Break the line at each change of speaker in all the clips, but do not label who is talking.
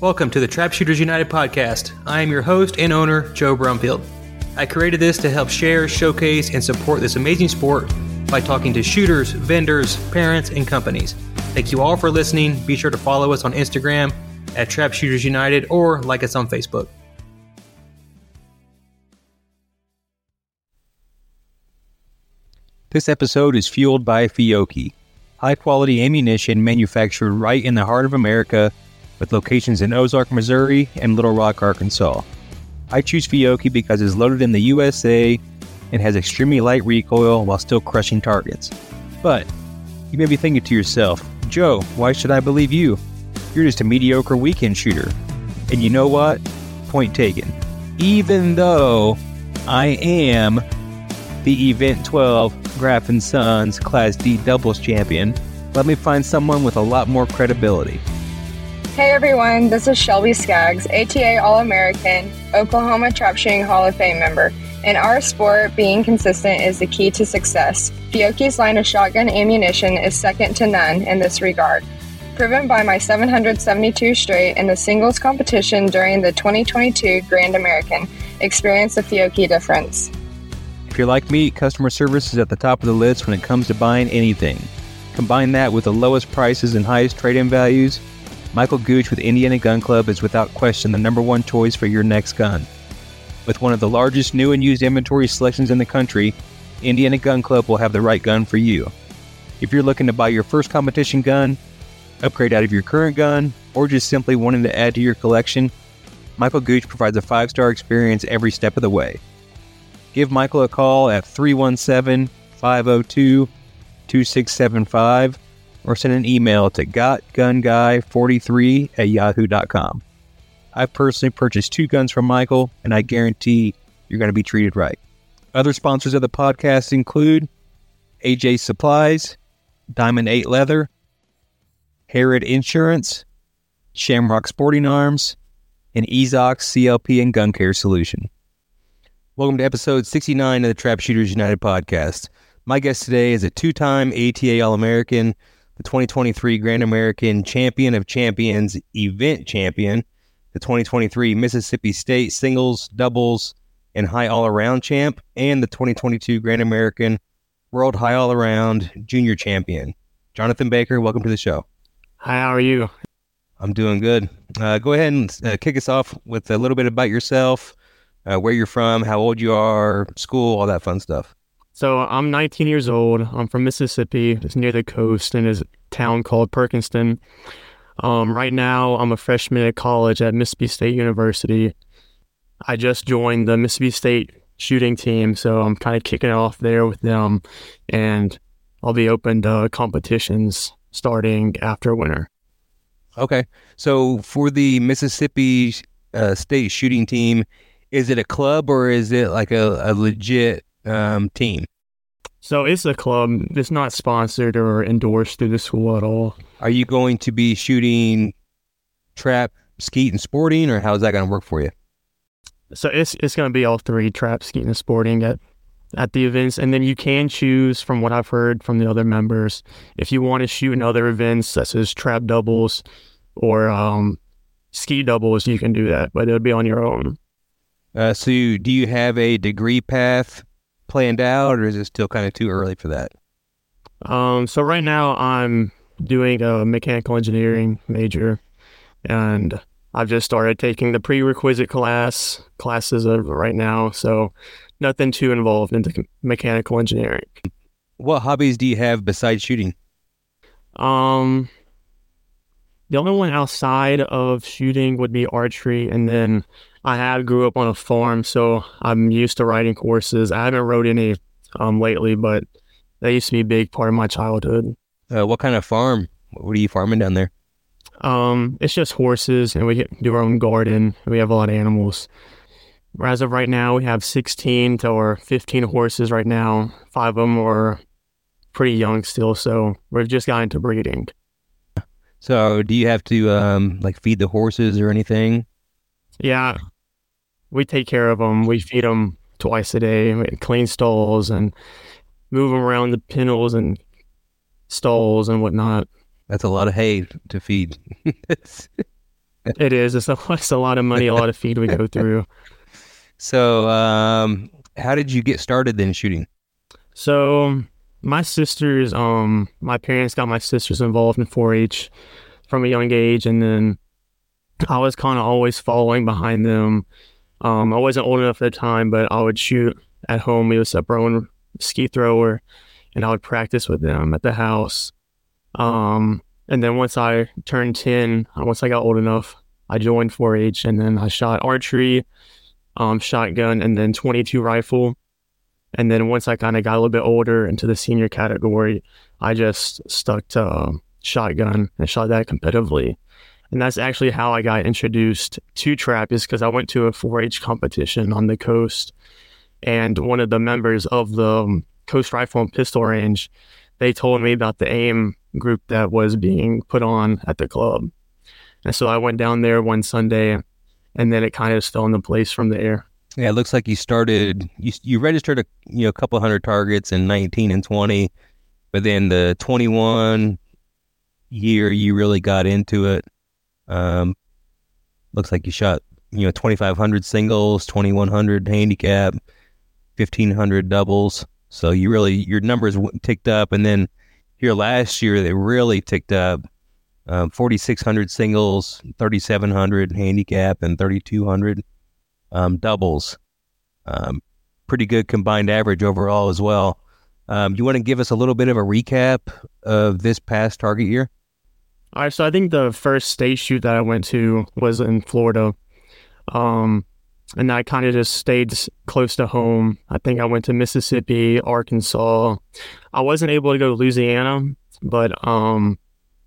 Welcome to the Trapshooters United podcast. I am your host and owner, Joe Brumfield. I created this to help share, showcase, and support this amazing sport by talking to shooters, vendors, parents, and companies. Thank you all for listening. Be sure to follow us on Instagram at Trapshooters United or like us on Facebook. This episode is fueled by Fiocchi, high quality ammunition manufactured right in the heart of America with locations in Ozark, Missouri and Little Rock, Arkansas. I choose Fiocchi because it's loaded in the USA and has extremely light recoil while still crushing targets. But you may be thinking to yourself, Joe, why should I believe you? You're just a mediocre weekend shooter. And you know what? Point taken. Even though I am the Event 12 Graf Sons Class D doubles champion, let me find someone with a lot more credibility.
Hey everyone, this is Shelby Skaggs, ATA All American, Oklahoma Trap Shooting Hall of Fame member. In our sport, being consistent is the key to success. Fiocchi's line of shotgun ammunition is second to none in this regard. Proven by my 772 straight in the singles competition during the 2022 Grand American, experience the Fiocchi difference.
If you're like me, customer service is at the top of the list when it comes to buying anything. Combine that with the lowest prices and highest trade in values Michael Gooch with Indiana Gun Club is without question the number one choice for your next gun. With one of the largest new and used inventory selections in the country, Indiana Gun Club will have the right gun for you. If you're looking to buy your first competition gun, upgrade out of your current gun, or just simply wanting to add to your collection, Michael Gooch provides a five star experience every step of the way. Give Michael a call at 317 502 2675 or send an email to gotgunguy43 at yahoo.com. I've personally purchased two guns from Michael, and I guarantee you're going to be treated right. Other sponsors of the podcast include AJ Supplies, Diamond 8 Leather, Harrod Insurance, Shamrock Sporting Arms, and EEZOX CLP and Gun Care Solution. Welcome to episode 69 of the Trapshooters United podcast. My guest today is a two time ATA All American the 2023 Grand American Champion of Champions event champion, the 2023 Mississippi State Singles, Doubles, and High All Around champ, and the 2022 Grand American World High All Around Junior Champion. Jonathan Baker, welcome to the show.
Hi, how are you?
I'm doing good. Uh, go ahead and uh, kick us off with a little bit about yourself, uh, where you're from, how old you are, school, all that fun stuff.
So I'm 19 years old. I'm from Mississippi. It's near the coast in a town called Perkinston. Um, right now, I'm a freshman at college at Mississippi State University. I just joined the Mississippi State shooting team, so I'm kind of kicking it off there with them, and I'll be open to competitions starting after winter.
Okay, so for the Mississippi uh, State shooting team, is it a club or is it like a, a legit um, team?
So it's a club. It's not sponsored or endorsed through the school at all.
Are you going to be shooting trap, skeet, and sporting, or how is that going to work for you?
So it's it's going to be all three: trap, skeet, and sporting at at the events, and then you can choose from what I've heard from the other members if you want to shoot in other events such as trap doubles or um, skeet doubles. You can do that, but it'll be on your own.
Uh, so, you, do you have a degree path planned out, or is it still kind of too early for that?
Um, so right now I'm doing a mechanical engineering major, and I've just started taking the prerequisite class classes of right now. So nothing too involved into mechanical engineering.
What hobbies do you have besides shooting?
Um, the only one outside of shooting would be archery, and then I had grew up on a farm, so I'm used to riding horses. I haven't rode any um, lately, but that used to be a big part of my childhood.
Uh, what kind of farm? What are you farming down there?
Um, it's just horses, and we do our own garden. We have a lot of animals. As of right now, we have 16 to or 15 horses right now. Five of them are pretty young still, so we've just got into breeding.
So, do you have to um, like feed the horses or anything?
Yeah, we take care of them. We feed them twice a day. We clean stalls and move them around the pinnels and stalls and whatnot.
That's a lot of hay to feed.
it is. It's a, it's a lot of money, a lot of feed we go through.
So, um, how did you get started then shooting?
So, my sisters, um, my parents got my sisters involved in 4-H from a young age, and then I was kind of always following behind them. Um, I wasn't old enough at the time, but I would shoot at home. We was a own skeet thrower, and I would practice with them at the house. Um, and then once I turned 10, uh, once I got old enough, I joined 4 H and then I shot archery, um, shotgun, and then 22 rifle. And then once I kind of got a little bit older into the senior category, I just stuck to uh, shotgun and shot that competitively. And that's actually how I got introduced to trap is because I went to a 4-H competition on the coast, and one of the members of the um, Coast Rifle and Pistol Range, they told me about the AIM group that was being put on at the club. And so I went down there one Sunday, and then it kind of fell into place from there.
Yeah, it looks like you started. You you registered a you know a couple hundred targets in 19 and 20, but then the 21 year you really got into it. Um, looks like you shot you know 2,500 singles, 2,100 handicap, 1,500 doubles. So you really your numbers ticked up, and then here last year they really ticked up. Um, 4,600 singles, 3,700 handicap, and 3,200 um, doubles. Um, pretty good combined average overall as well. Um, you want to give us a little bit of a recap of this past target year?
All right, so I think the first state shoot that I went to was in Florida. Um, and I kind of just stayed close to home. I think I went to Mississippi, Arkansas. I wasn't able to go to Louisiana, but um,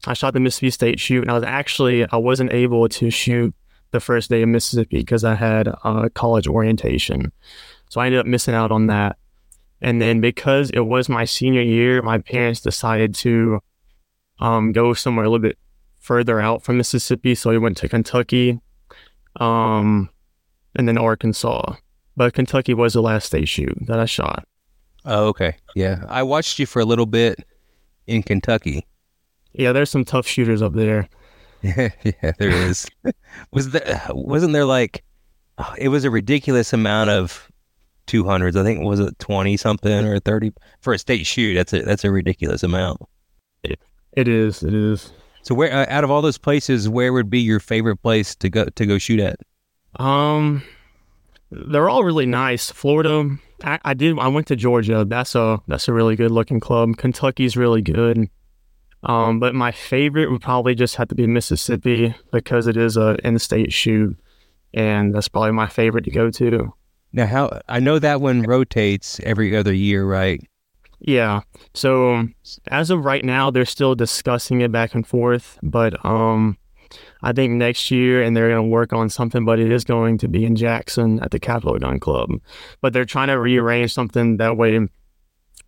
I shot the Mississippi State shoot, and I was actually I wasn't able to shoot the first day of Mississippi because I had a college orientation, so I ended up missing out on that. And then because it was my senior year, my parents decided to um, go somewhere a little bit further out from Mississippi, so we went to Kentucky. Um, and then Arkansas. But Kentucky was the last state shoot that I shot.
Oh, okay. Yeah. I watched you for a little bit in Kentucky.
Yeah, there's some tough shooters up there.
Yeah, yeah, there is. was there wasn't there like it was a ridiculous amount of 200s. I think was it 20 something or 30 for a state shoot. That's a that's a ridiculous amount.
It, it is. It is.
So where uh, out of all those places, where would be your favorite place to go to go shoot at?
Um, they're all really nice. Florida, I, I, did. I went to Georgia. That's a that's a really good looking club. Kentucky's really good. Um, but my favorite would probably just have to be Mississippi because it is a in-state shoot, and that's probably my favorite to go to.
Now, how I know that one rotates every other year, right?
Yeah. So as of right now, they're still discussing it back and forth, but um, I think next year, and they're going to work on something, but it is going to be in Jackson at the Capital Gun Club. But they're trying to rearrange something that way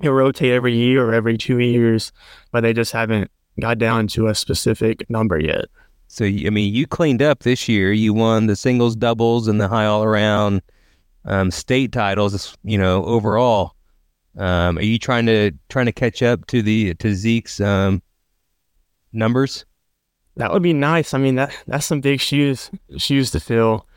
it rotate every year or every two years, but they just haven't got down to a specific number yet.
So, I mean, you cleaned up this year. You won the singles, doubles, and the high all around um, state titles. You know, overall, um, are you trying to trying to catch up to the to Zeke's um, numbers?
That would be nice. I mean, that that's some big shoes shoes to fill.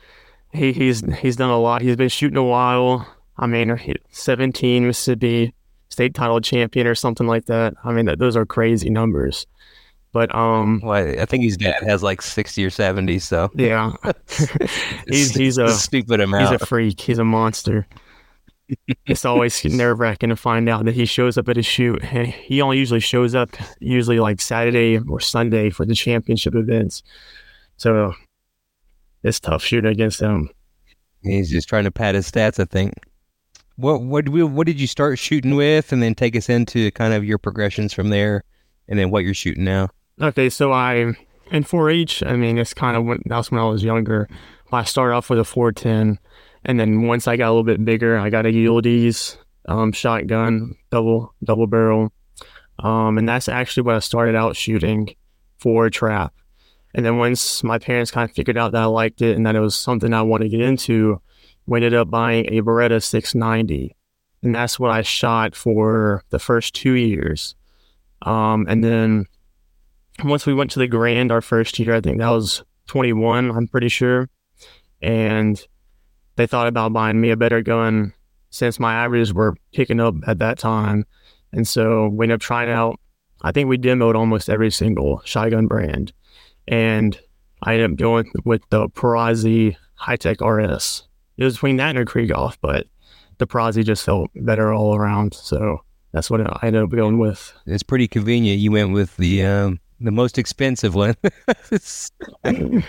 He he's he's done a lot. He's been shooting a while. I mean, 17 Mississippi state title champion or something like that. I mean, that, those are crazy numbers. But um,
well, I think his dad has like 60 or 70. So
yeah, he's he's a
stupid amount.
He's a freak. He's a monster it's always nerve wracking to find out that he shows up at a shoot. And he only usually shows up usually like Saturday or Sunday for the championship events. So it's tough shooting against him.
He's just trying to pad his stats, I think. What what what did you start shooting with, and then take us into kind of your progressions from there, and then what you're shooting now?
Okay, so I in 4-H. I mean, it's kind of when that's when I was younger. I started off with a 410 and then once I got a little bit bigger, I got a Ulysses um, shotgun, double double barrel, um, and that's actually what I started out shooting for trap. And then once my parents kind of figured out that I liked it and that it was something I wanted to get into, we ended up buying a Beretta 690, and that's what I shot for the first two years. Um, and then once we went to the Grand our first year, I think that was 21, I'm pretty sure. And they thought about buying me a better gun since my averages were picking up at that time. And so we ended up trying out, I think we demoed almost every single shotgun brand. And I ended up going with the Perazzi High Tech RS. It was between that and a Krieghoff, but the Perazzi just felt better all around. So that's what I ended up going with.
It's pretty convenient. You went with the um, the most expensive one.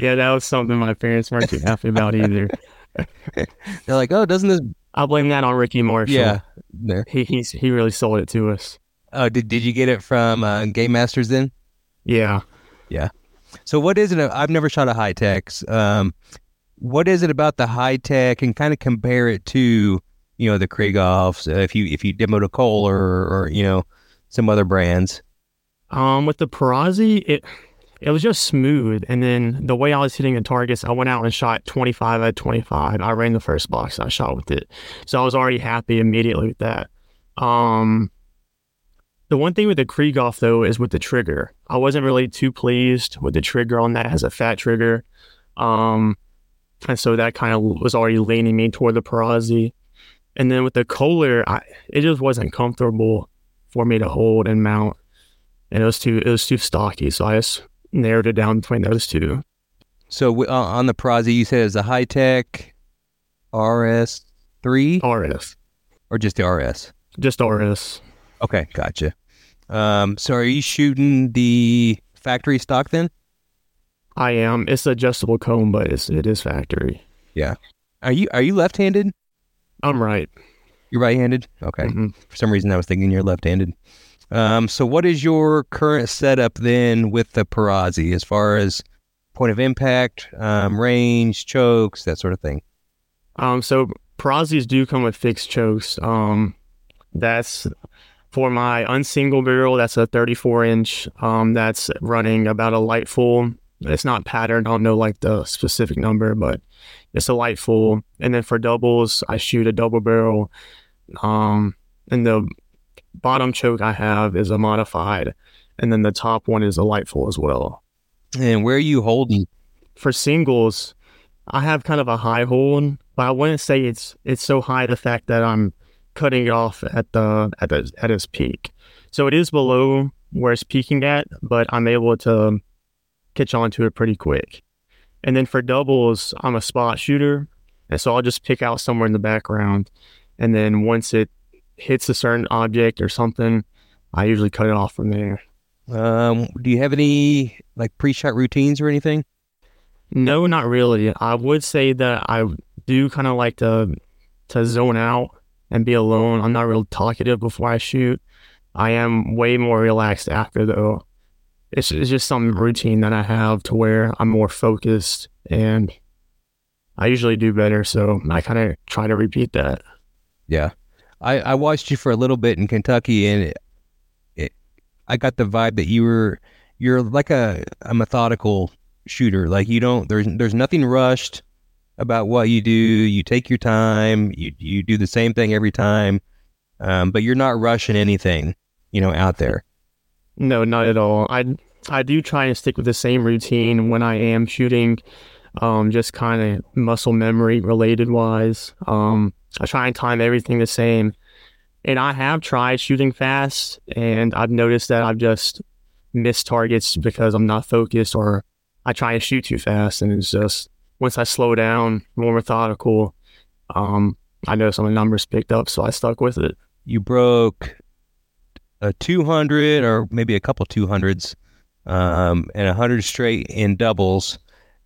yeah, that was something my parents weren't too happy about either.
They're like, "Oh, doesn't this?"
I'll blame that on Ricky Marshall.
Yeah, there.
He he's, he really sold it to us.
Oh, did did you get it from uh, Game Masters then?
Yeah,
yeah. So what is it? I've never shot a high techs. Um, what is it about the high tech and kind of compare it to you know the Krieghoffs? Uh, if you if you demoed a Kolar or, or you know some other brands.
Um, with the Perazzi, it it was just smooth. And then the way I was hitting the targets, I went out and shot 25 at 25. I ran the first box I shot with it. So I was already happy immediately with that. Um, the one thing with the Krieghoff though is with the trigger. I wasn't really too pleased with the trigger on that. as a fat trigger. Um, and so that kind of was already leaning me toward the Perazzi. And then with the Kolar, I, it just wasn't comfortable for me to hold and mount and it was too it was too stocky. So I just narrowed it down between those two.
So uh, on the Perazzi, you said it's a high tech RS three
RS
or just the RS?
Just RS.
Okay, gotcha. Um, so are you shooting the factory stock then?
I am. It's adjustable comb, but it's it is factory.
Yeah. Are you are you left-handed?
I'm right.
You're right-handed. Okay.
Mm-hmm.
For some reason, I was thinking you're left-handed. Um, so, what is your current setup then with the Perazzi as far as point of impact, um, range, chokes, that sort of thing?
Um, so Perazzis do come with fixed chokes. Um, that's for my unsingle barrel. That's a 34 inch. Um, that's running about a light full. It's not patterned. I don't know like the specific number, but it's a light full. And then for doubles, I shoot a double barrel. Um, and the bottom choke I have is a modified, and then the top one is a light full as well.
And where are you holding?
For singles, I have kind of a high hold, but I wouldn't say it's it's so high the fact that I'm cutting it off at the at the at its peak. So it is below where it's peaking at, but I'm able to catch on to it pretty quick. And then for doubles, I'm a spot shooter. And so I'll just pick out somewhere in the background. And then once it hits a certain object or something, I usually cut it off from there.
Um, do you have any like pre-shot routines or anything?
No, not really. I would say that I do kind of like to to zone out and be alone. I'm not real talkative before I shoot. I am way more relaxed after though. It's, it's just some routine that I have to where I'm more focused and I usually do better. So I kind of try to repeat that.
Yeah. I, I watched you for a little bit in Kentucky, and it, it, I got the vibe that you were you're like a, a methodical shooter. Like you don't there's there's nothing rushed about what you do. You take your time. You you do the same thing every time, um, but you're not rushing anything, you know, out there.
No, not at all. I I do try and stick with the same routine when I am shooting, um, just kind of muscle memory related wise. Um, I try and time everything the same. And I have tried shooting fast, and I've noticed that I've just missed targets because I'm not focused or I try and shoot too fast. And it's just once I slow down, more methodical, um, I know some of the numbers picked up, so I stuck with it.
You broke a 200 or maybe a couple 200s um, and 100 straight in doubles.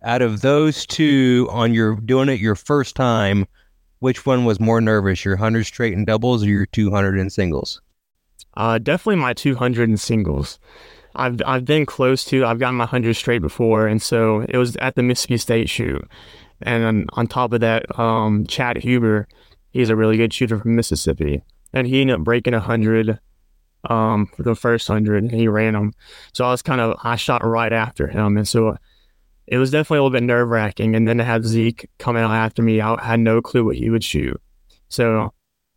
Out of those two, on your doing it your first time, which one was more nervous, your 100 straight in doubles or your 200 in singles?
Uh, definitely my 200 in singles. I've I've been close to. I've gotten my 100 straight before, and so it was at the Mississippi State shoot. And on, on top of that, um, Chad Huber, he's a really good shooter from Mississippi, and he ended up breaking 100 um, for the first 100, and he ran them. So I was kind of I shot right after him, and so it was definitely a little bit nerve wracking. And then to have Zeke come out after me, I had no clue what he would shoot. So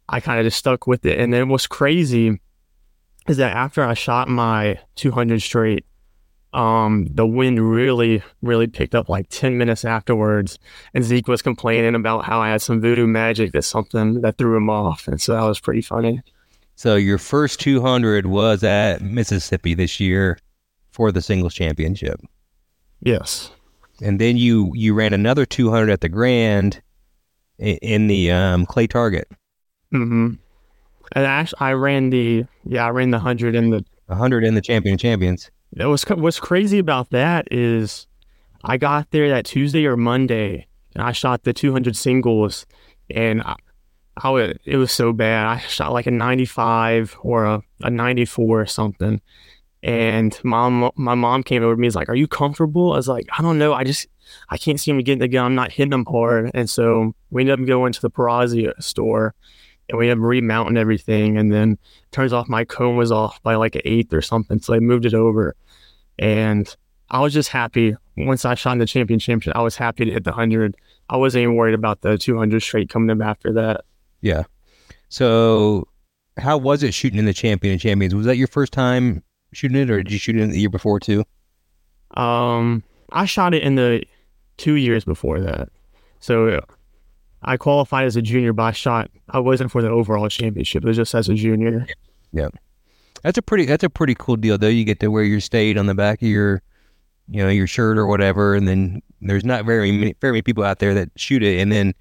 I kind of just stuck with it. And then what's crazy is that after I shot my 200 straight, um, the wind really, really picked up like 10 minutes afterwards. And Zeke was complaining about how I had some voodoo magic that's something that threw him off. And so that was pretty funny.
So your first 200 was at Mississippi this year for the singles championship.
Yes.
And then you, you ran another 200 at the Grand in the um, Clay Target.
Mm-hmm. And actually, I ran the, yeah, I ran the 100 in the
100 in the champion champions.
It was what's crazy about that is I got there that Tuesday or Monday and I shot the 200 singles and I, I it was so bad. I shot like a 95 or a, a 94 or something. And mom, my mom came over to me. Was like, "Are you comfortable?" I was like, "I don't know. I just I can't seem to get the gun. I'm not hitting them hard." And so we ended up going to the Perazzi store, and we ended up remounting everything. And then turns off my comb was off by like an eighth or something, so I moved it over. And I was just happy once I shot in the champion championship. I was happy to hit the hundred. I wasn't even worried about the 200 straight coming up after that.
Yeah. So, how was it shooting in the champion champions? Was that your first time shooting it, or did you shoot it the year before too?
Um, I shot it in the two years before that. So I qualified as a junior, but I shot. I wasn't for the overall championship. It was just as a junior.
Yeah. That's a pretty that's a pretty cool deal though. You get to wear your state on the back of your you know, your shirt or whatever, and then there's not very many very many people out there that shoot it. And then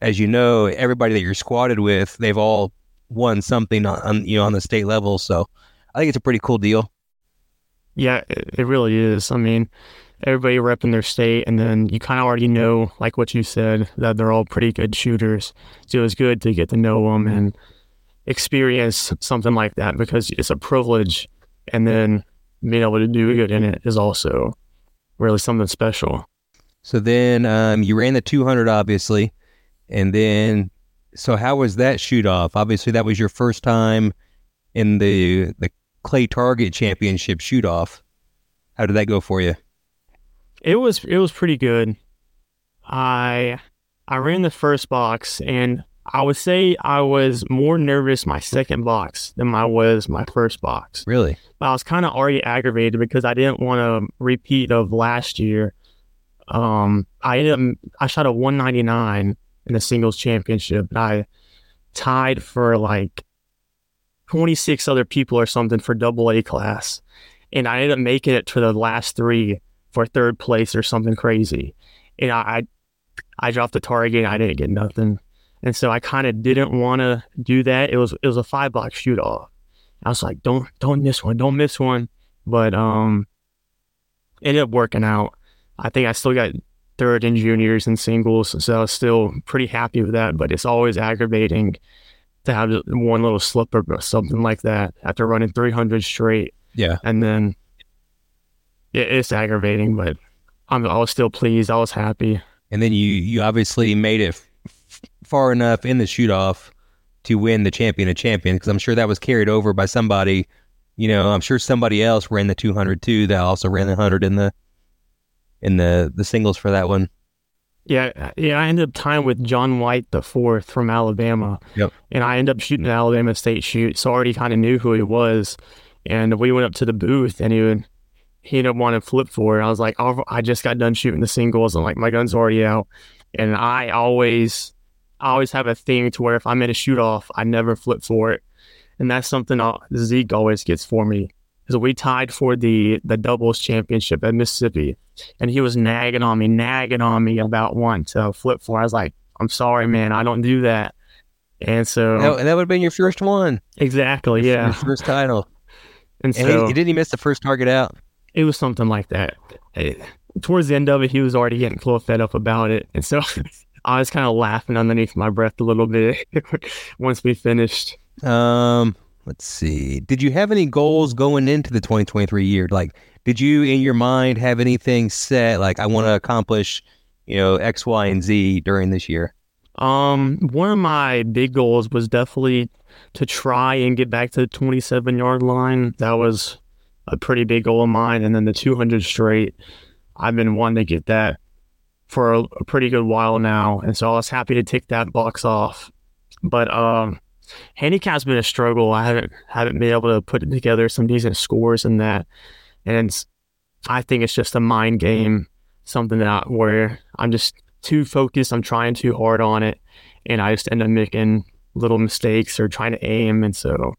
as you know, everybody that you're squatted with, they've all won something on you know on the state level. So I think it's a pretty cool deal.
Yeah, it, it really is. I mean, everybody repping their state, and then you kind of already know, like what you said, that they're all pretty good shooters. So it was good to get to know them and experience something like that because it's a privilege. And then being able to do good in it is also really something special.
So then um, you ran the 200, obviously. And then, so how was that shoot off? Obviously, that was your first time in the the Clay Target Championship shoot off. How did that go for you?
It was it was pretty good. I I ran the first box and I would say I was more nervous my second box than I was my first box.
Really?
But I was kind of already aggravated because I didn't want to repeat of last year. Um, I ended up, I shot a 199 in the singles championship, and I tied for like 26 other people or something for double A class, and I ended up making it to the last three for third place or something crazy, and I I, I dropped the target, I didn't get nothing. And so I kind of didn't want to do that. It was it was a five block shoot off. I was like, don't don't miss one, don't miss one. But um, ended up working out. I think I still got third in juniors and singles, so I was still pretty happy with that. But it's always aggravating to have one little slip or something like that after running 300 straight.
Yeah,
and then yeah, it's aggravating, but I'm I was still pleased. I was happy.
And then you you obviously made it far enough in the shoot off to win the champion of champions because I'm sure that was carried over by somebody. You know, I'm sure somebody else ran the 200 too that also ran the 100 in the in the the singles for that one.
Yeah, yeah, I ended up tying with John White the fourth from Alabama.
Yep.
And I ended up shooting the Alabama State shoot, so I already kind of knew who he was. And we went up to the booth, and he would, he ended up wanting to flip for it. I was like, oh, I just got done shooting the singles, and like my gun's already out. And I always I always have a thing to where if I'm in a shoot off, I never flip for it. And that's something I'll, Zeke always gets for me. Because we tied for the, the doubles championship at Mississippi. And he was nagging on me, nagging on me about one to flip four. I was like, I'm sorry, man, I don't do that. And so
that, that would have been your first one.
Exactly, yeah.
Your first title.
and,
and
so
he, didn't he miss the first target out?
It was something like that. It, towards the end of it, he was already getting a little fed up about it. And so I was kind of laughing underneath my breath a little bit once we finished.
Um, let's see. Did you have any goals going into the 2023 year? Like, did you in your mind have anything set? Like, I want to accomplish, you know, X, Y, and Z during this year.
Um, one of my big goals was definitely to try and get back to the 27 yard line. That was a pretty big goal of mine. And then the 200 straight, I've been wanting to get that for a, a, pretty good while now, and so I was happy to take that box off. But um, handicap's been a struggle. I haven't haven't been able to put together some decent scores in that, and I think it's just a mind game, something that where I'm just too focused. I'm trying too hard on it, and I just end up making little mistakes or trying to aim. And so,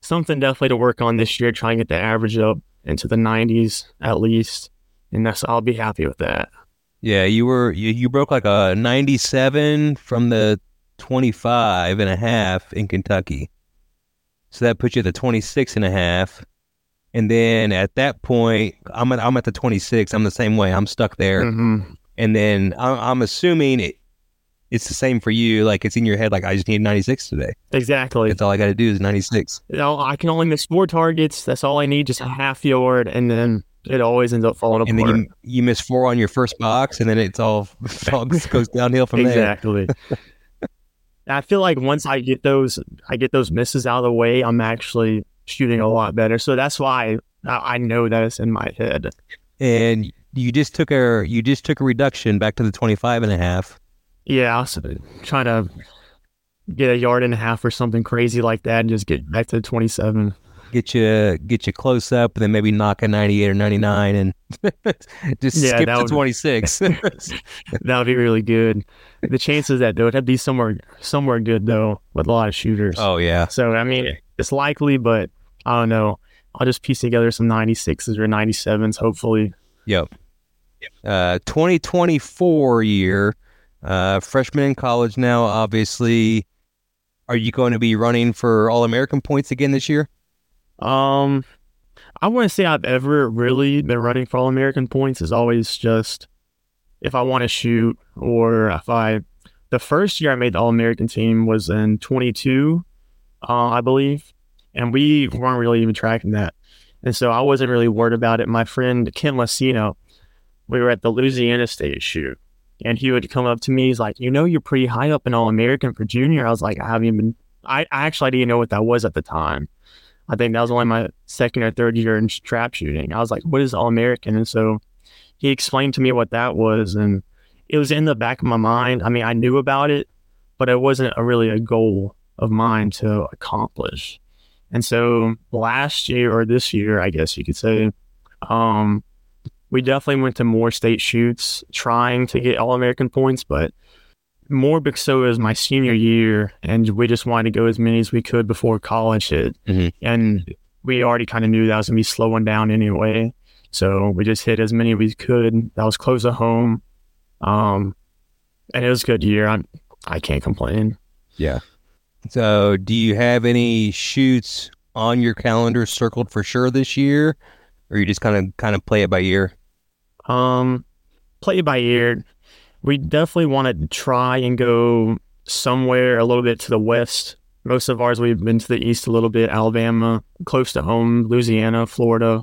something definitely to work on this year. Try and get the average up into the 90s at least, and that's I'll be happy with that.
Yeah, you were you, you broke like a 97 from the 25 and a half in Kentucky. So that puts you at the 26 and a half. And then at that point, I'm at, I'm at the 26. I'm the same way. I'm stuck there.
Mm-hmm.
And then I'm, I'm assuming it, it's the same for you. Like it's in your head, like I just need 96 today.
Exactly.
That's all I got to do is 96.
You know, I can only miss four targets. That's all I need, just a half yard, and then it always ends up falling
And
apart.
And then you, you miss four on your first box, and then it's all, it all goes downhill from there.
exactly. I feel like once I get those, I get those misses out of the way, I'm actually shooting a lot better. So that's why I, I know that it's in my head.
And you just took a you just took a reduction back to the 25 and a half.
Yeah, I was trying to get a yard and a half or something crazy like that, and just get back to 27.
Get you get you close up, and then maybe knock a 98 or 99, and just
Yeah,
skip to 26.
That would be really good. The chances that though, it'd be somewhere somewhere good though with a lot of shooters.
oh yeah,
So I mean, it's likely, but I don't know. I'll just piece together some 96s or 97s, hopefully.
yep. Uh, 2024 year, uh, freshman in college now. Obviously, are you going to be running for All American points again this year?
Um, I wouldn't say I've ever really been running for All American points. It's always just if I want to shoot or if I. The first year I made the All American team was in 22, uh, I believe, and we weren't really even tracking that, and so I wasn't really worried about it. My friend Ken Lacino, we were at the Louisiana State shoot, and he would come up to me. He's like, "You know, you're pretty high up in All American for junior." I was like, "I haven't even." I, I actually didn't know what that was at the time. I think that was only my second or third year in trap shooting. I was like, what is All American? And so he explained to me what that was. And it was in the back of my mind. I mean, I knew about it, but it wasn't a, really a goal of mine to accomplish. And so last year or this year, I guess you could say, um, we definitely went to more state shoots trying to get All American points, but more because so as my senior year, and we just wanted to go as many as we could before college hit.
Mhm.
And we already kind of knew that was going to be slowing down anyway. So we just hit as many as we could. That was close to home. Um, and it was a good year. I'm, I can't complain.
Yeah. So, do you have any shoots on your calendar circled for sure this year, or you just kind of kind of play it by ear?
Um, play it by ear. We definitely want to try and go somewhere a little bit to the west. Most of ours we've been to the east a little bit, Alabama, close to home, Louisiana, Florida.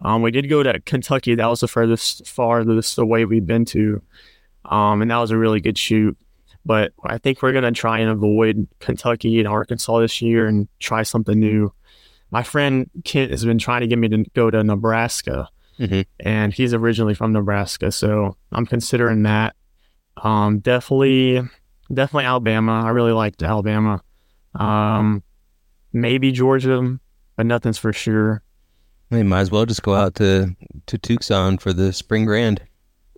Um, we did go to Kentucky. That was the furthest farthest away we've been to. Um, and that was a really good shoot. But I think we're gonna try and avoid Kentucky and Arkansas this year and try something new. My friend Kent has been trying to get me to go to Nebraska and he's originally from Nebraska, so I'm considering that. Um, definitely, definitely Alabama. I really liked Alabama. Um, maybe Georgia, but nothing's for sure.
They might as well just go out to to Tucson for the spring grand.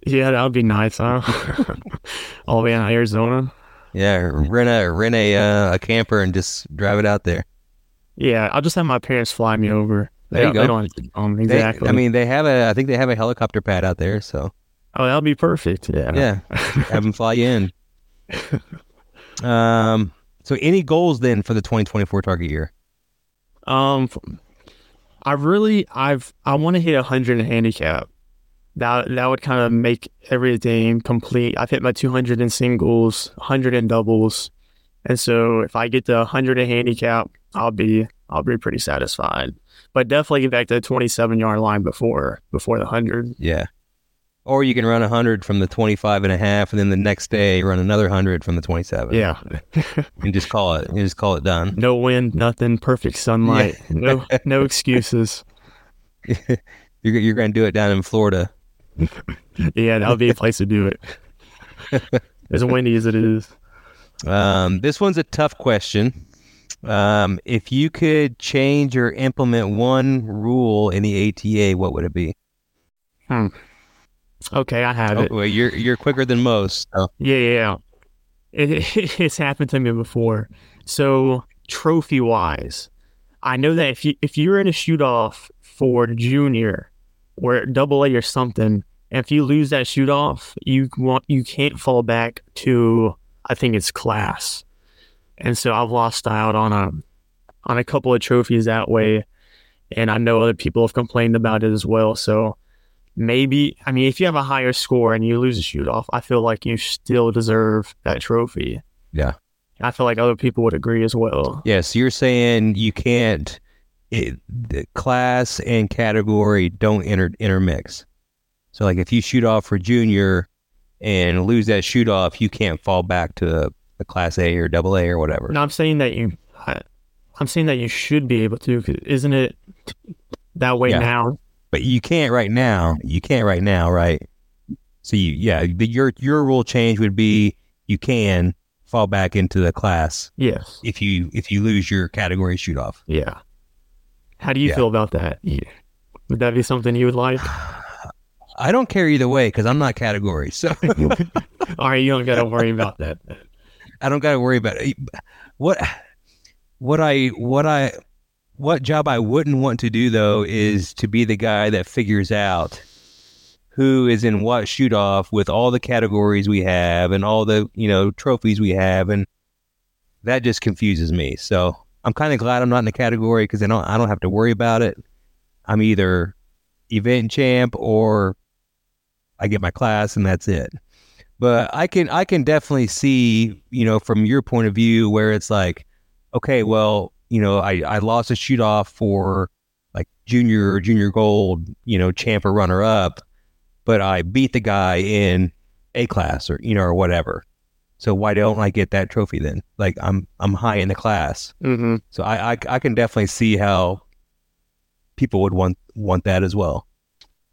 Yeah, that would be nice, huh? All the way in Arizona.
Yeah, rent a rent a uh, a camper and just drive it out there.
Yeah, I'll just have my parents fly me over. They
There you
don't, they
go.
don't have to- um,
They-
exactly.
I mean, they have a. I think they have a helicopter pad out there. So
oh, that'll be perfect. Yeah.
yeah, have them fly you in. Um. So, any goals then for the 2024 target year?
Um, I really, I've, I want to hit a hundred handicap. That that would kind of make everything complete. I've hit my two hundred in singles, hundred in doubles, and so if I get to hundred in handicap, I'll be, I'll be pretty satisfied. But definitely get back to the twenty-seven yard line before before the hundred.
Yeah. Or you can run 100 from the 25 and a half, and then the next day run another 100 from the 27.
Yeah,
And just call it. You just call it done.
no wind, nothing, perfect sunlight, no no excuses.
You're, you're going to do it down in Florida.
Yeah, that would be a place to do it. as windy as it is.
Um, this one's a tough question. Um, if you could change or implement one rule in the ATA, what would it be?
Okay, I have
Oh,
it.
well, you're you're quicker than most. So.
Yeah, yeah, yeah. It, it's happened to me before. So trophy wise, I know that if you if you're in a shoot off for junior or double A or something, and if you lose that shoot off, you want you can't fall back to I think it's class. And so I've lost out on a on a couple of trophies that way. And I know other people have complained about it as well. So maybe I mean if you have a higher score and you lose a shoot off, I feel like you still deserve that trophy.
Yeah.
I feel like other people would agree as well.
Yeah, so you're saying you can't it, the class and category don't inter, intermix. So like if you shoot off for junior and lose that shoot off, you can't fall back to a, a class A or double A or whatever.
No, I'm saying that you I, I'm saying that you should be able to 'cause isn't it that way
Yeah.
now?
But you can't right now. You can't right now, right? So you yeah, the, your your rule change would be you can fall back into the class
Yes.
if you if you lose your category shoot off.
Yeah. How do you
Yeah.
feel about that? Yeah. Would that be something you would like?
I don't care either way because I'm not category, so
All right, you don't got to worry about that.
I don't got to worry about it. What what I what I what job I wouldn't want to do though is to be the guy that figures out who is in what shoot off with all the categories we have and all the you know trophies we have and that just confuses me. So I'm kind of glad I'm not in the category because I don't I don't have to worry about it. I'm either event champ or I get my class and that's it. But I can I can definitely see, you know, from your point of view where it's like, okay, well, you know, I, I lost a shoot off for like junior or junior gold, you know, champ or runner up, but I beat the guy in A class or you know, or whatever. So why don't I get that trophy then? Like I'm I'm high in the class.
Mm-hmm.
So I, I I can definitely see how people would want want that as well.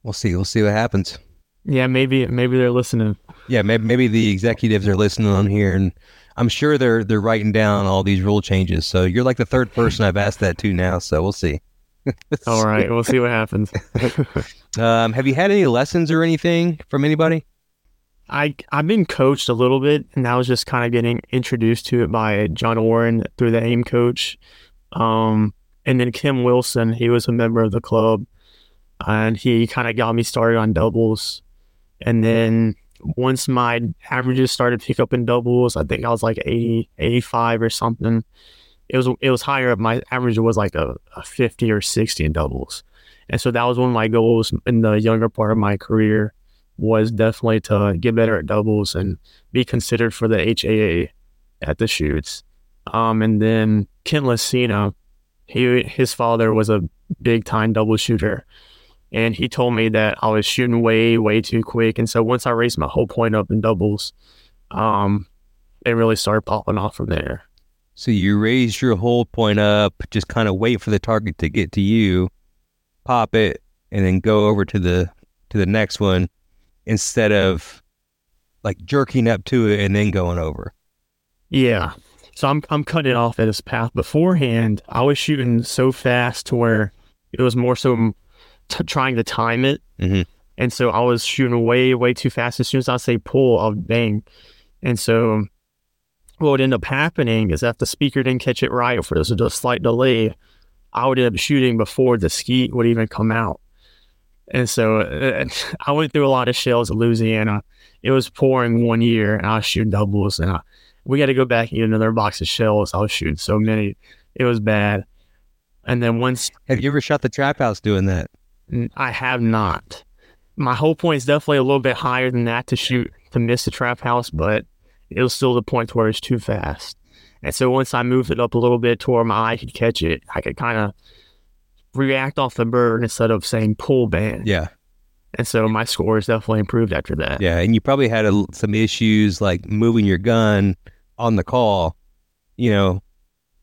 We'll see. We'll see what happens.
Yeah, maybe maybe they're listening.
Yeah, maybe, maybe the executives are listening on here, and I'm sure they're they're writing down all these rule changes. So you're like the third person I've asked that to now. So we'll see.
All right, we'll see what happens.
Um, have you had any lessons or anything from anybody?
I I've been coached a little bit, and I was just kind of getting introduced to it by John Warren through the AIM coach, um, and then Kim Wilson. He was a member of the club, and he kind of got me started on doubles. And then once my averages started to pick up in doubles, I think I was like 80, 85 or something. It was it was higher up. My average was like a, a fifty or sixty in doubles, and so that was one of my goals in the younger part of my career was definitely to get better at doubles and be considered for the HAA at the shoots. Um, and then Ken Lucina, he his father was a big time double shooter, and he told me that I was shooting way way too quick. And so once I raised my hold point up in doubles, um, it really started popping off from there.
So you raise your hold point up, just kind of wait for the target to get to you, pop it, and then go over to the to the next one instead of like jerking up to it and then going over.
Yeah. So I'm I'm cutting it off at his path. Beforehand, I was shooting so fast to where it was more so t- trying to time it,
Mhm.
and so I was shooting way way too fast. As soon as I say pull, I'll bang, and so what would end up happening is if the speaker didn't catch it right, or if there was a slight delay, I would end up shooting before the skeet would even come out. And so uh, I went through a lot of shells in Louisiana. It was pouring one year, and I was shooting doubles, and I, we got to go back and get another box of shells. I was shooting so many, it was bad. And then once
Have you ever shot the trap house doing that?
I have not. My hold point is definitely a little bit higher than that to shoot to miss the trap house, but it was still the point where it's too fast. And so once I moved it up a little bit to where my eye could catch it, I could kind of react off the bird instead of saying pull band.
Yeah,
And so my score scores definitely improved after that.
yeah, and you probably had a, some issues like moving your gun on the call, you know,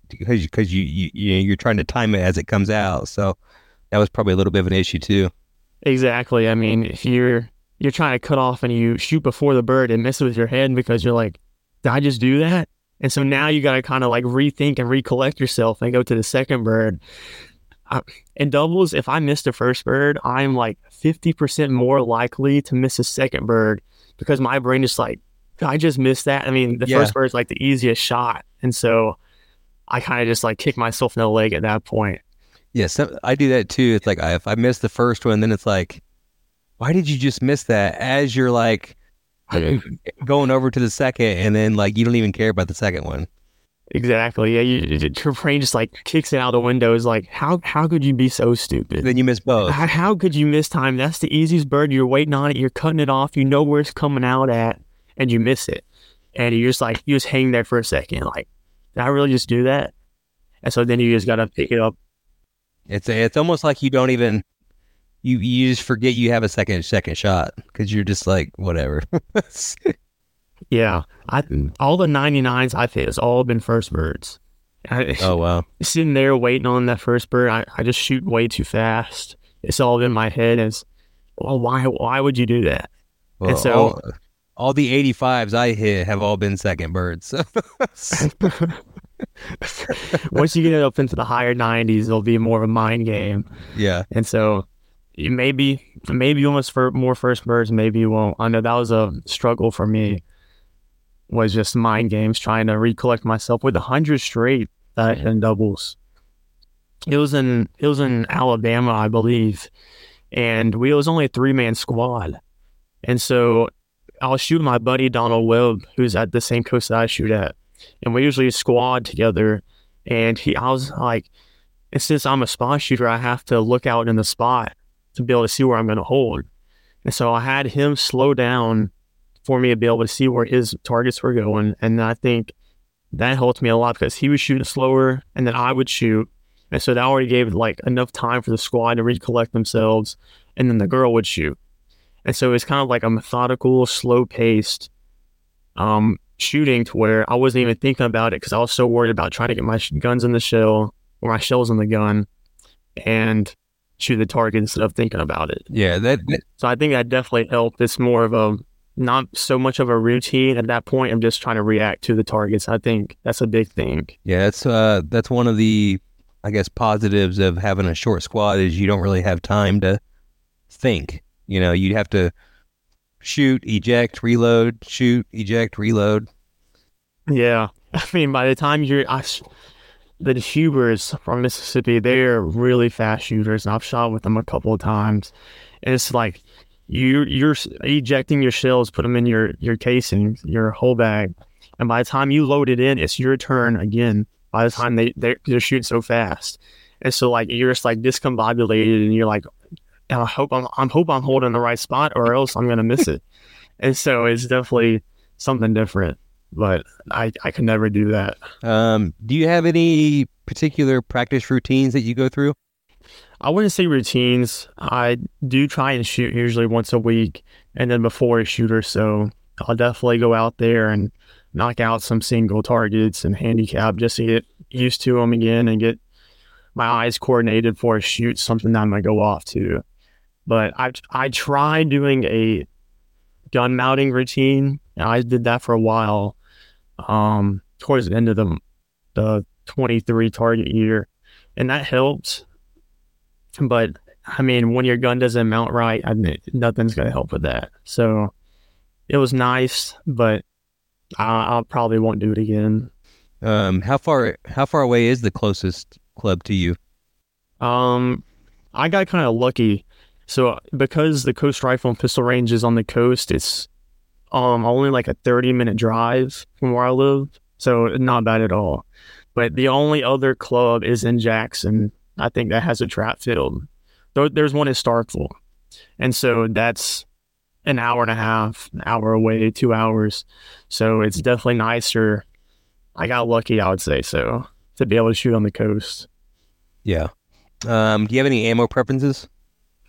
because because you you you know, you're trying to time it as it comes out. So that was probably a little bit of an issue too.
Exactly. I mean, if you're you're trying to cut off and you shoot before the bird and miss with your head because you're like, did I just do that? And so now you got to kind of like rethink and recollect yourself and go to the second bird. I, in doubles, if I miss the first bird, I'm like 50% more likely to miss a second bird because my brain is like, I just missed that. I mean, the
Yeah.
first bird is like the easiest shot. And so I kind of just like kick myself in the leg at that point.
Yeah, I do that too. It's like I, if I miss the first one, then it's like, why did you just miss that? As you're like going over to the second, and then like you don't even care about the second one.
Exactly. Yeah. You, your brain just like kicks it out the window. Is like, how, how could you be so stupid?
Then you miss both.
How, how could you miss time? That's the easiest bird. You're waiting on it. You're cutting it off. You know where it's coming out at, and you miss it. And you're just like, you just hang there for a second. Like, did I really just do that? And so then you just got to pick it up.
It's it's almost like you don't even you you just forget you have a second second shot because you're just like whatever.
Yeah. I mm. All the 99s I've hit has all been first birds. I,
oh wow.
Sitting there waiting on that first bird, I, I just shoot way too fast. It's all in my head as, well, why, why would you do that?
Well,
And so-
all, all the 85s I hit have all been second birds.
Once you get up into the higher 90s, it'll be more of a mind game.
yeah.
And so maybe maybe you almost for more first birds, maybe you won't. I know that was a struggle for me. Was just mind games trying to recollect myself with a hundred straight uh, that in doubles. It was in it was in Alabama, I believe, and we it was only a three man squad, and so I was shooting my buddy Donald Webb, who's at the same coast that I shoot at, and we usually squad together. And he, I was like, and since I'm a spot shooter, I have to look out in the spot to be able to see where I'm going to hold. And so I had him slow down for me to be able to see where his targets were going. And I think that helped me a lot because he was shooting slower and then I would shoot. And so that already gave like enough time for the squad to recollect themselves. And then the girl would shoot. And so it's kind of like a methodical, slow paced um, shooting to where I wasn't even thinking about it because I was so worried about trying to get my sh- guns in the shell or my shells in the gun and shoot the target instead of thinking about it.
Yeah, that, that
So I think that definitely helped. It's more of a not so much of a routine at that point. I'm just trying to react to the targets. I think that's a big thing.
yeah, that's uh that's one of the I guess positives of having a short squad is you don't really have time to think. You know, you have to shoot, eject, reload, shoot, eject, reload.
Yeah. I mean, by the time you're, I, the Hubers from Mississippi, they're really fast shooters, and I've shot with them a couple of times. And it's like you you're ejecting your shells, put them in your your casing, your whole bag, and by the time you load it in, it's your turn again. By the time they they're, they're shooting so fast, and so like you're just like discombobulated, and you're like, I hope I'm I'm hope I'm holding the right spot, or else I'm gonna miss it. And so it's definitely something different but I, I could never do that.
Um, do you have any particular practice routines that you go through?
I wouldn't say routines. I do try and shoot usually once a week, and then before a shoot or so, I'll definitely go out there and knock out some single targets and handicap just to get used to them again and get my eyes coordinated for a shoot, something that I'm gonna go off to. But I I tried doing a gun mounting routine. I did that for a while. Um, towards the end of the the 23 target year, and that helped. But I mean, when your gun doesn't mount right, I mean, nothing's gonna help with that. So it was nice, but I, I probably won't do it again.
Um, how far how far away is the closest club to you?
Um, I got kind of lucky. So because the Coast Rifle and Pistol Range is on the coast, it's um only like a 30 minute drive from where I live. So not bad at all. But the only other club is in Jackson. I think that has a trap field. There's one in Starkville. And so that's an hour and a half, an hour away, two hours. So it's definitely nicer. I got lucky, I would say so, to be able to shoot on the coast.
Yeah. Um, do you have any ammo preferences?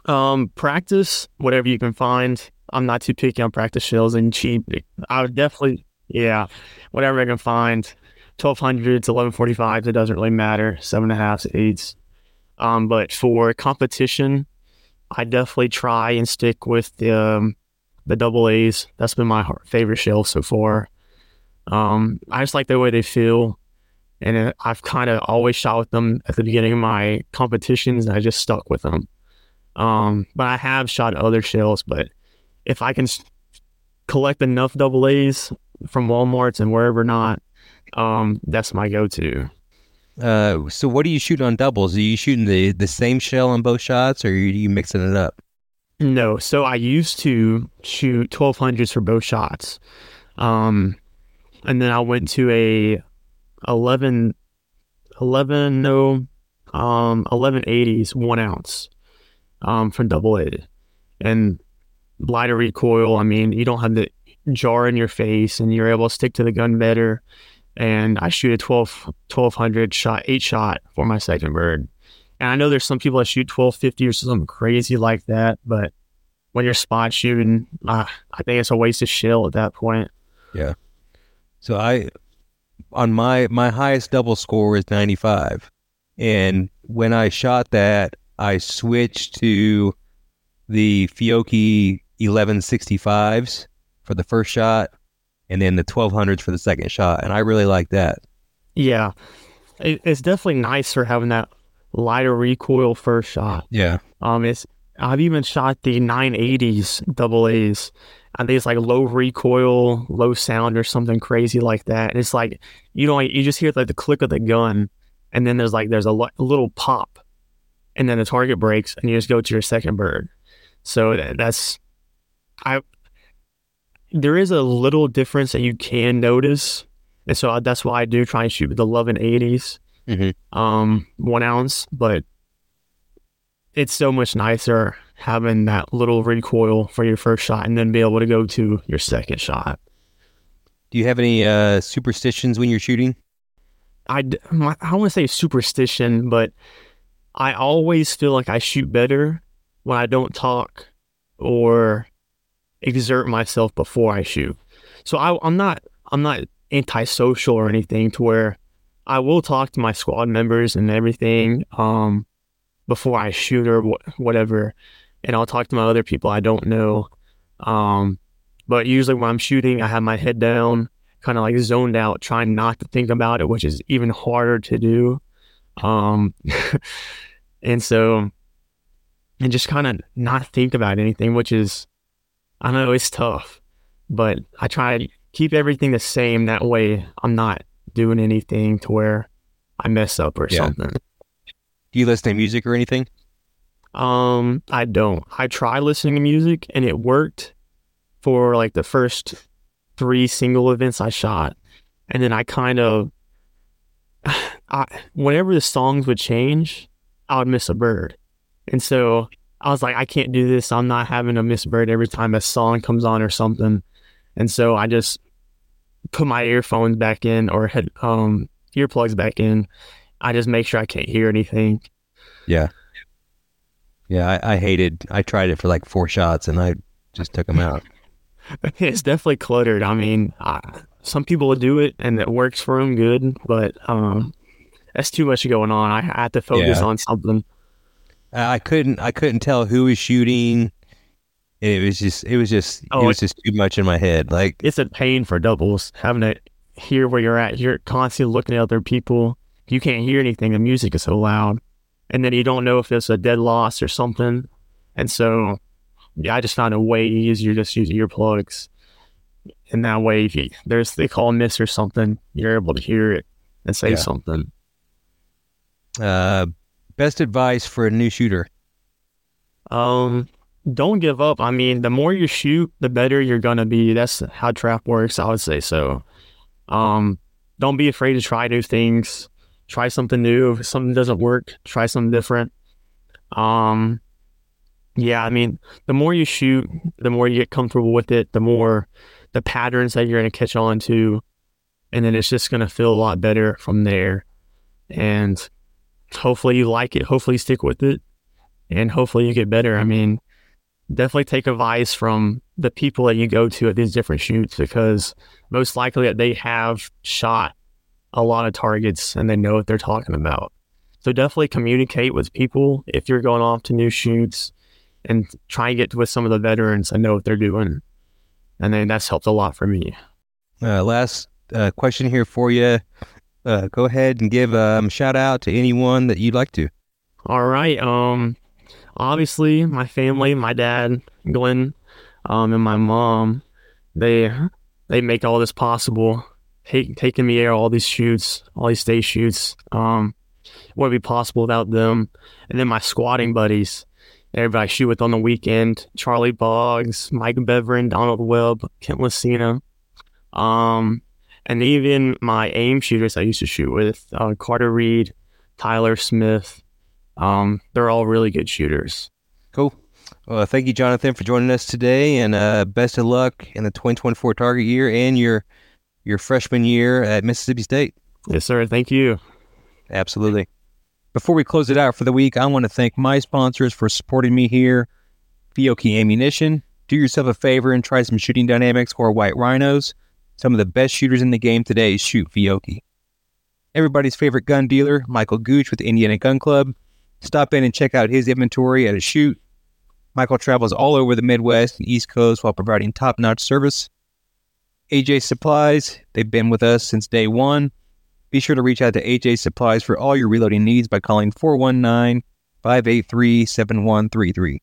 Um, practice whatever you can find. I'm not too picky on practice shells and cheap. I would definitely, yeah, whatever I can find. 1200s, 1145s, it doesn't really matter. Seven and eights. Um, but for competition, I definitely try and stick with the um, the double A's. That's been my favorite shell so far. Um, I just like the way they feel. and uh, I've kind of always shot with them at the beginning of my competitions, and I just stuck with them. Um, but I have shot other shells, but if I can collect enough double A's from Walmart's and wherever not, um, that's my go-to.
Uh, so what do you shoot on doubles? Are you shooting the the same shell on both shots, or are you mixing it up?
No, so I used to shoot twelve hundreds for both shots, um, and then I went to a 11, 11 no, um, eleven eighties one ounce, um, from double A, and lighter recoil. I mean, you don't have the jar in your face, and you're able to stick to the gun better and I shoot a 12, 1200 shot, eight shot for my second bird. And I know there's some people that shoot 1250 or something crazy like that, but when you're spot shooting, uh, I think it's a waste of shell at that point.
Yeah. So I, on my my highest double score is 95, and when I shot that, I switched to the Fiocchi 1165s for the first shot, and then the 1200s for the second shot. And I really like that.
Yeah. It's definitely nicer having that lighter recoil first shot.
Yeah.
Um, it's, I've even shot the 980s double A's. I think it's like low recoil, low sound, or something crazy like that. And it's like you know, you just hear like the click of the gun, and then there's like there's a, a little pop, and then the target breaks, and you just go to your second bird. So that's I there is a little difference that you can notice, and so that's why I do try and shoot with the 1180s,
mm-hmm.
um, one ounce. But it's so much nicer having that little recoil for your first shot, and then be able to go to your second shot.
Do you have any uh, superstitions when you're shooting?
I I want to say superstition, but I always feel like I shoot better when I don't talk or exert myself before I shoot. So I, I'm not I'm not antisocial or anything to where I will talk to my squad members and everything um, before I shoot or wh- whatever, and I'll talk to my other people I don't know. Um, but usually when I'm shooting, I have my head down, kind of like zoned out, trying not to think about it, which is even harder to do. Um, and so, and just kind of not think about anything, which is I know it's tough, but I try to keep everything the same. That way, I'm not doing anything to where I mess up or yeah. something.
Do you listen to music or anything?
Um, I don't. I try listening to music, and it worked for like the first three single events I shot, and then I kind of, I whenever the songs would change, I would miss a bird, and so I was like, I can't do this. I'm not having a miss bird every time a song comes on or something. And so I just put my earphones back in or had um earplugs back in. I just make sure I can't hear anything.
Yeah. Yeah, I, I hated. I tried it for like four shots and I just took them out.
it's definitely cluttered. I mean, I, some people do it and it works for them good, but um, that's too much going on. I, I have to focus yeah. on something.
I couldn't I couldn't tell who was shooting. It was just it was just oh, it was just too much in my head. Like
it's a pain for doubles having to hear where you're at. You're constantly looking at other people. You can't hear anything. The music is so loud, and then you don't know if it's a dead loss or something. And so, yeah, I just found a way easier just use earplugs. And that way, if you, there's they call a miss or something, you're able to hear it and say yeah. something.
Uh, Best advice for a new shooter?
Um, don't give up. I mean, the more you shoot, the better you're gonna be. That's how trap works. I would say so. Um, don't be afraid to try new things. Try something new. If something doesn't work, try something different. Um, yeah, I mean, the more you shoot, the more you get comfortable with it, the more the patterns that you're gonna catch on to, and then it's just gonna feel a lot better from there. And hopefully you like it. Hopefully you stick with it. And hopefully you get better. I mean, definitely take advice from the people that you go to at these different shoots because most likely that they have shot a lot of targets and they know what they're talking about. So definitely communicate with people if you're going off to new shoots and try and get with some of the veterans and know what they're doing. And then that's helped a lot for me.
Uh, last uh, question here for you. uh, go ahead and give um, a shout out to anyone that you'd like to.
All right. Um, obviously, my family, my dad, Glenn, um, and my mom, they they make all this possible. Take, taking me out all these shoots, all these state shoots. Um, wouldn't be possible without them. And then my squatting buddies, everybody I shoot with on the weekend: Charlie Boggs, Mike Beverin, Donald Webb, Kent Lucina. Um, and even my AIM shooters I used to shoot with, uh, Carter Reed, Tyler Smith. Um, they're all really good shooters.
Cool. Well, thank you, Jonathan, for joining us today, and uh, best of luck in the 2024 target year and your your freshman year at Mississippi State.
Yes, sir. Thank you.
Absolutely. Before we close it out for the week, I want to thank my sponsors for supporting me here. Fiocchi Ammunition. Do yourself a favor and try some shooting dynamics or white rhinos. Some of the best shooters in the game today shoot Fiocchi. Everybody's favorite gun dealer, Michael Gooch with Indiana Gun Club. Stop in and check out his inventory at a shoot. Michael travels all over the Midwest and East Coast while providing top notch service. AJ Supplies, they've been with us since day one. Be sure to reach out to AJ Supplies for all your reloading needs by calling 419 583 7133.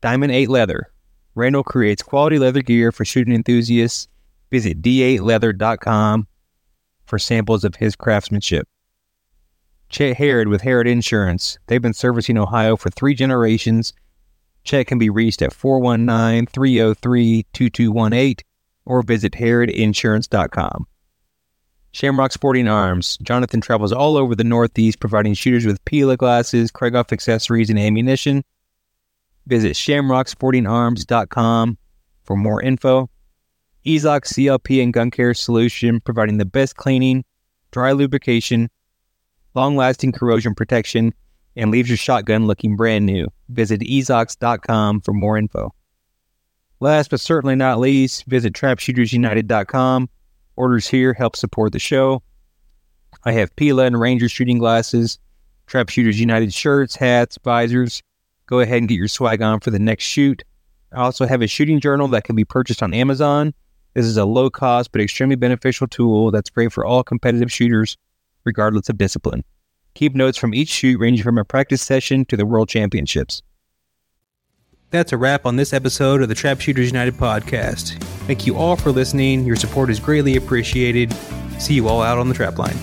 Diamond 8 Leather. Randall creates quality leather gear for shooting enthusiasts. Visit d8leather.com for samples of his craftsmanship. Chet Harrod with Harrod Insurance. They've been servicing Ohio for three generations. Chet can be reached at 419 303 2218 or visit harrodinsurance.com. Shamrock Sporting Arms. Jonathan travels all over the Northeast providing shooters with Pilla glasses, Krieghoff accessories, and ammunition. Visit shamrocksportingarms.com for more info. EEZOX CLP and gun care solution providing the best cleaning, dry lubrication, long lasting corrosion protection, and leaves your shotgun looking brand new. Visit eezox.com for more info. Last but certainly not least, visit trapshootersunited.com. Orders here help support the show. I have Pilla and Ranger shooting glasses, Trapshooters United shirts, hats, visors. Go ahead and get your swag on for the next shoot. I also have a shooting journal that can be purchased on Amazon. This is a low cost but extremely beneficial tool that's great for all competitive shooters, regardless of discipline. Keep notes from each shoot, ranging from a practice session to the World Championships. That's a wrap on this episode of the Trapshooters United podcast. Thank you all for listening. Your support is greatly appreciated. See you all out on the trap line.